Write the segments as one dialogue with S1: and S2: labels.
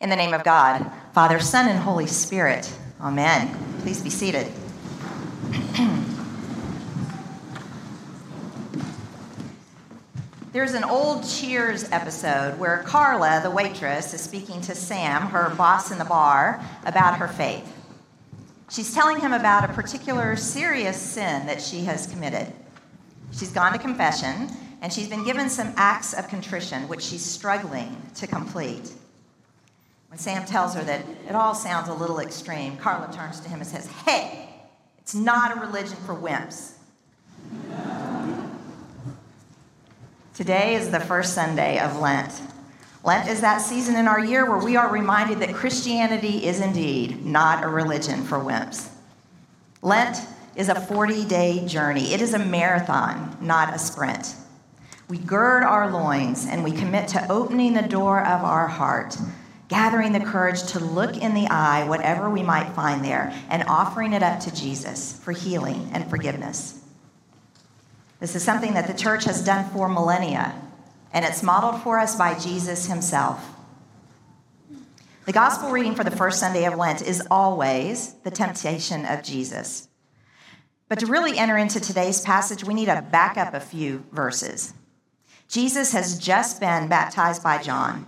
S1: In the name of God, Father, Son, and Holy Spirit. Amen. Please be seated. There's an old Cheers episode where Carla, the waitress, is speaking to Sam, her boss in the bar, about her faith. She's telling him about a particular serious sin that she has committed. She's gone to confession, and she's been given some acts of contrition, which she's struggling to complete. When Sam tells her that it all sounds a little extreme, Carla turns to him and says, Hey, it's not a religion for wimps. Today is the first Sunday of Lent. Lent is that season in our year where we are reminded that Christianity is indeed not a religion for wimps. Lent is a 40 day journey, it is a marathon, not a sprint. We gird our loins and we commit to opening the door of our heart gathering the courage to look in the eye whatever we might find there and offering it up to Jesus for healing and forgiveness. This is something that the church has done for millennia, and it's modeled for us by Jesus himself. The gospel reading for the first Sunday of Lent is always the temptation of Jesus. But to really enter into today's passage, we need to back up a few verses. Jesus has just been baptized by John.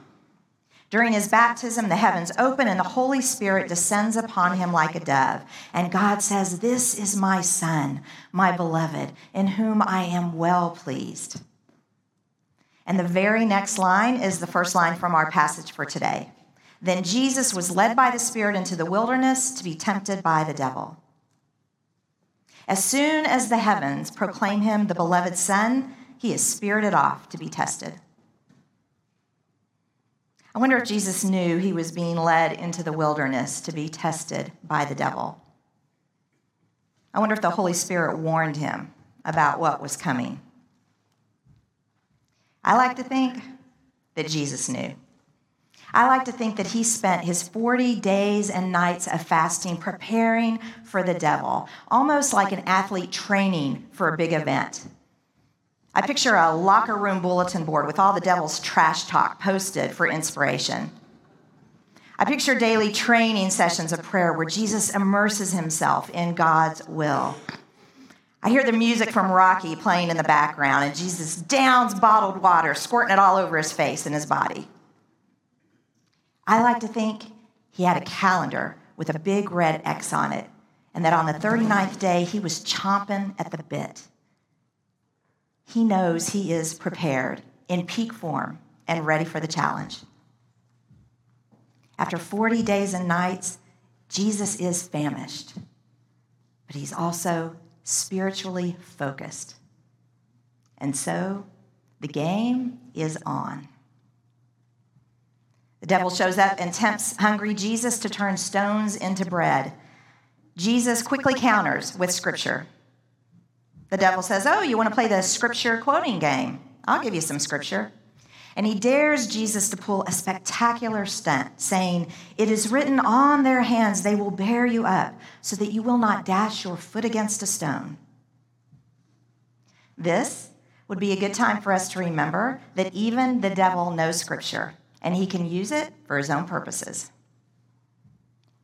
S1: During his baptism, the heavens open and the Holy Spirit descends upon him like a dove. And God says, This is my Son, my beloved, in whom I am well pleased. And the very next line is the first line from our passage for today. Then Jesus was led by the Spirit into the wilderness to be tempted by the devil. As soon as the heavens proclaim him the beloved Son, he is spirited off to be tested. I wonder if Jesus knew he was being led into the wilderness to be tested by the devil. I wonder if the Holy Spirit warned him about what was coming. I like to think that Jesus knew. I like to think that he spent his 40 days and nights of fasting preparing for the devil, almost like an athlete training for a big event. I picture a locker room bulletin board with all the devil's trash talk posted for inspiration. I picture daily training sessions of prayer where Jesus immerses himself in God's will. I hear the music from Rocky playing in the background, and Jesus downs bottled water, squirting it all over his face and his body. I like to think he had a calendar with a big red X on it, and that on the 39th day, he was chomping at the bit he knows he is prepared in peak form and ready for the challenge. After 40 days and nights, Jesus is famished, but he's also spiritually focused. And so the game is on. The devil shows up and tempts hungry Jesus to turn stones into bread. Jesus quickly counters with scripture. The devil says, Oh, you want to play the scripture quoting game? I'll give you some scripture. And he dares Jesus to pull a spectacular stunt, saying, It is written on their hands, they will bear you up, so that you will not dash your foot against a stone. This would be a good time for us to remember that even the devil knows scripture, and he can use it for his own purposes.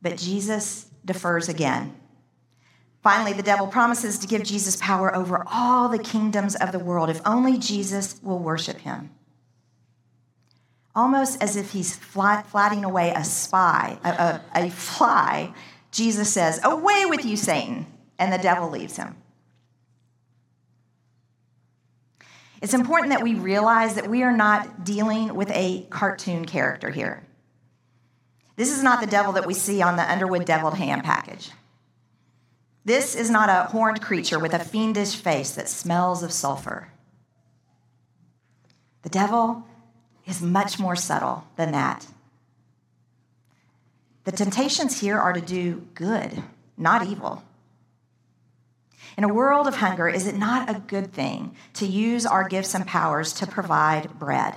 S1: But Jesus defers again Finally, the devil promises to give Jesus power over all the kingdoms of the world if only Jesus will worship him. Almost as if he's fly, flatting away a spy, a, a, a fly, Jesus says, Away with you, Satan. And the devil leaves him. It's important that we realize that we are not dealing with a cartoon character here. This is not the devil that we see on the Underwood Deviled Ham package. This is not a horned creature with a fiendish face that smells of sulfur. The devil is much more subtle than that. The temptations here are to do good, not evil. In a world of hunger, is it not a good thing to use our gifts and powers to provide bread?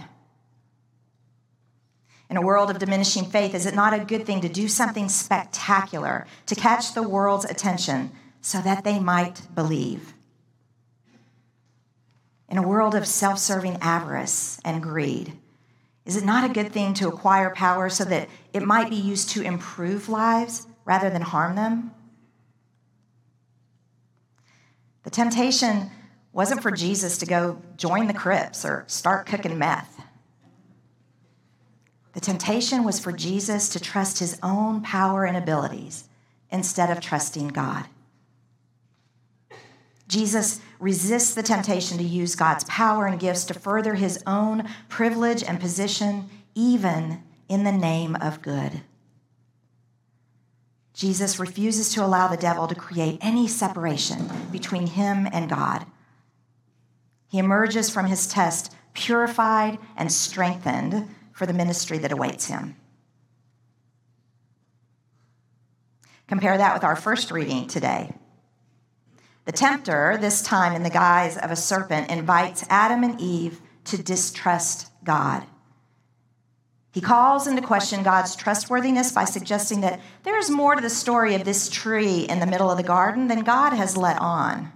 S1: In a world of diminishing faith, is it not a good thing to do something spectacular to catch the world's attention so that they might believe? In a world of self serving avarice and greed, Is it not a good thing to acquire power so that it might be used to improve lives rather than harm them? The temptation wasn't for Jesus to go join the Crips or start cooking meth. The temptation was for Jesus to trust his own power and abilities instead of trusting God. Jesus resists the temptation to use God's power and gifts to further his own privilege and position, even in the name of good. Jesus refuses to allow the devil to create any separation between him and God. He emerges from his test purified and strengthened for the ministry that awaits him. Compare that with our first reading today. The tempter, this time in the guise of a serpent, invites Adam and Eve to distrust God. He calls into question God's trustworthiness by suggesting that there is more to the story of this tree in the middle of the garden than God has let on.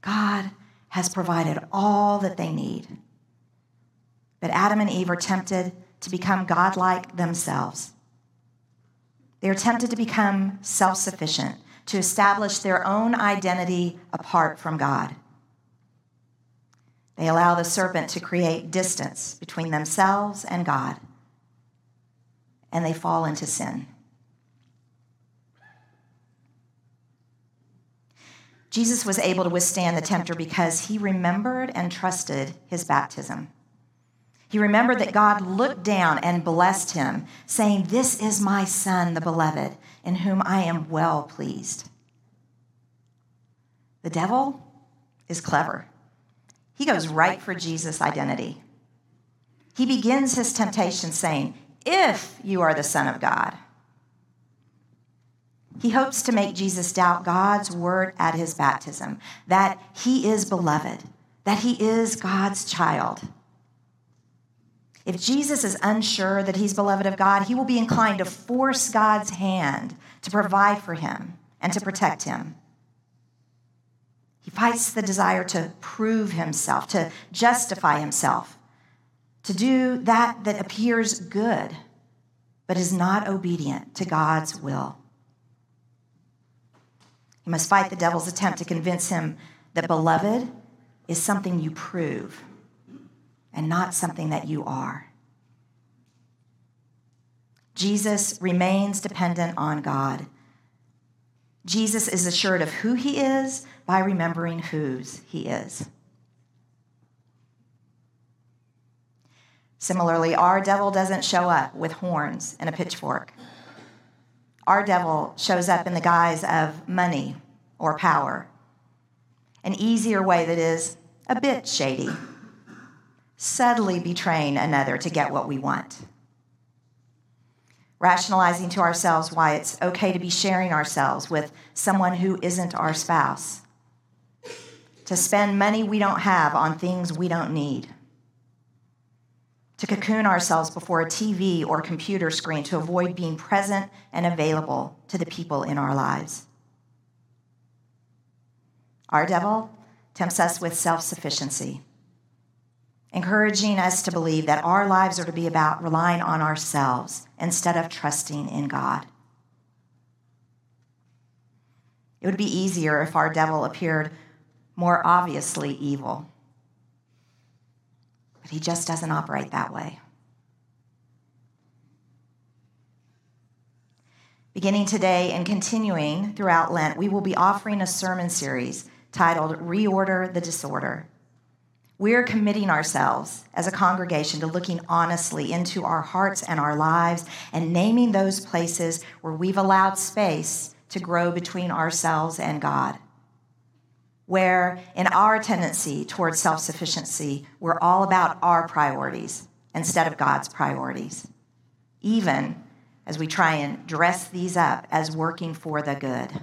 S1: God has provided all that they need. But Adam and Eve are tempted to become godlike themselves. They are tempted to become self sufficient, to establish their own identity apart from God. They allow the serpent to create distance between themselves and God, and they fall into sin. Jesus was able to withstand the tempter because he remembered and trusted his baptism. He remembered that God looked down and blessed him, saying, This is my son, the beloved, in whom I am well pleased. The devil is clever. He goes right for Jesus' identity. He begins his temptation saying, If you are the Son of God. He hopes to make Jesus doubt God's word at his baptism that he is beloved, that he is God's child. If Jesus is unsure that he's beloved of God, he will be inclined to force God's hand to provide for him and to protect him. He fights the desire to prove himself, to justify himself, to do that that appears good, but is not obedient to God's will. You must fight the devil's attempt to convince him that beloved is something you prove and not something that you are. Jesus remains dependent on God. Jesus is assured of who he is by remembering whose he is. Similarly, our devil doesn't show up with horns and a pitchfork. Our devil shows up in the guise of money or power, an easier way that is a bit shady subtly betraying another to get what we want. Rationalizing to ourselves why it's okay to be sharing ourselves with someone who isn't our spouse. To spend money we don't have on things we don't need. To cocoon ourselves before a TV or computer screen to avoid being present and available to the people in our lives. Our devil tempts us with self sufficiency encouraging us to believe that our lives are to be about relying on ourselves instead of trusting in God. It would be easier if our devil appeared more obviously evil. But he just doesn't operate that way. Beginning today and continuing throughout Lent, we will be offering a sermon series titled Reorder the Disorder. We're committing ourselves as a congregation to looking honestly into our hearts and our lives and naming those places where we've allowed space to grow between ourselves and God. Where, in our tendency towards self sufficiency, we're all about our priorities instead of God's priorities, even as we try and dress these up as working for the good.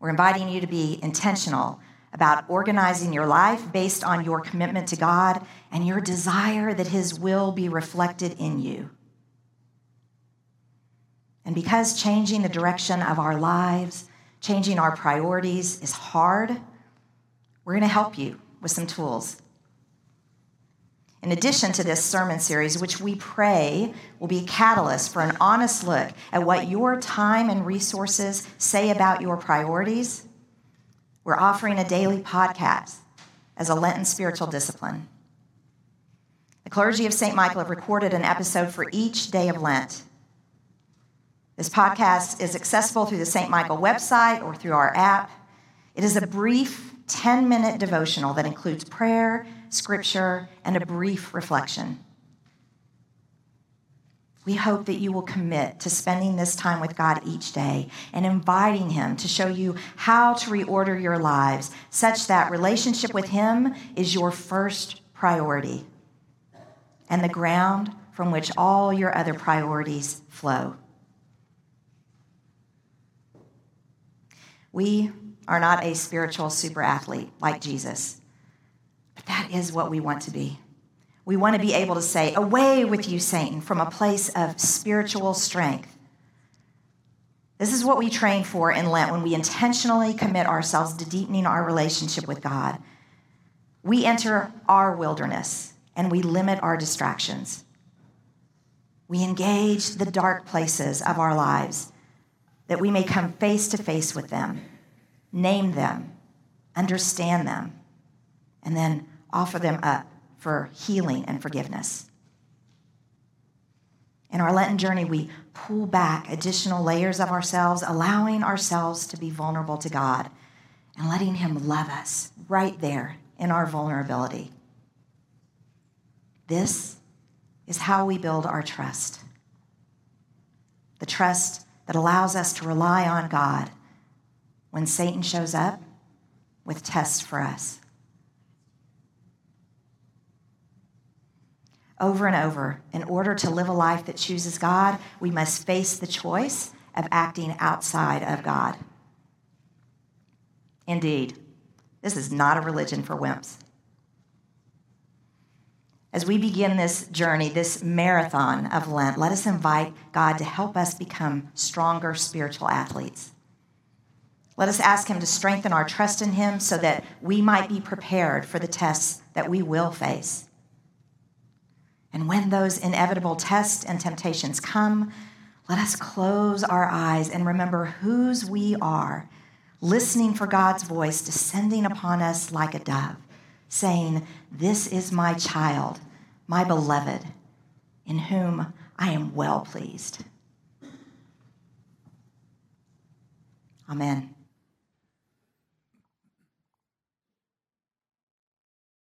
S1: We're inviting you to be intentional about organizing your life based on your commitment to God and your desire that His will be reflected in you. And because changing the direction of our lives, changing our priorities is hard, we're going to help you with some tools. In addition to this sermon series, which we pray will be a catalyst for an honest look at what your time and resources say about your priorities, we're offering a daily podcast as a Lenten spiritual discipline. The clergy of St. Michael have recorded an episode for each day of Lent. This podcast is accessible through the St. Michael website or through our app. It is a brief 10 minute devotional that includes prayer, scripture, and a brief reflection. We hope that you will commit to spending this time with God each day and inviting Him to show you how to reorder your lives such that relationship with Him is your first priority and the ground from which all your other priorities flow. We are not a spiritual super athlete like Jesus, but that is what we want to be. We want to be able to say, Away with you, Satan, from a place of spiritual strength. This is what we train for in Lent when we intentionally commit ourselves to deepening our relationship with God. We enter our wilderness and we limit our distractions. We engage the dark places of our lives that we may come face to face with them, name them, understand them, and then offer them up for healing and forgiveness. In our Lenten journey, we pull back additional layers of ourselves, allowing ourselves to be vulnerable to God and letting Him love us right there in our vulnerability. This is how we build our trust. The trust that allows us to rely on God when Satan shows up with tests for us. Over and over, in order to live a life that chooses God, we must face the choice of acting outside of God. Indeed, this is not a religion for wimps. As we begin this journey, this marathon of Lent, let us invite God to help us become stronger spiritual athletes. Let us ask Him to strengthen our trust in Him so that we might be prepared for the tests that we will face. And when those inevitable tests and temptations come, let us close our eyes and remember whose we are, listening for God's voice descending upon us like a dove saying, This is my child, my beloved, in whom I am well pleased. Amen.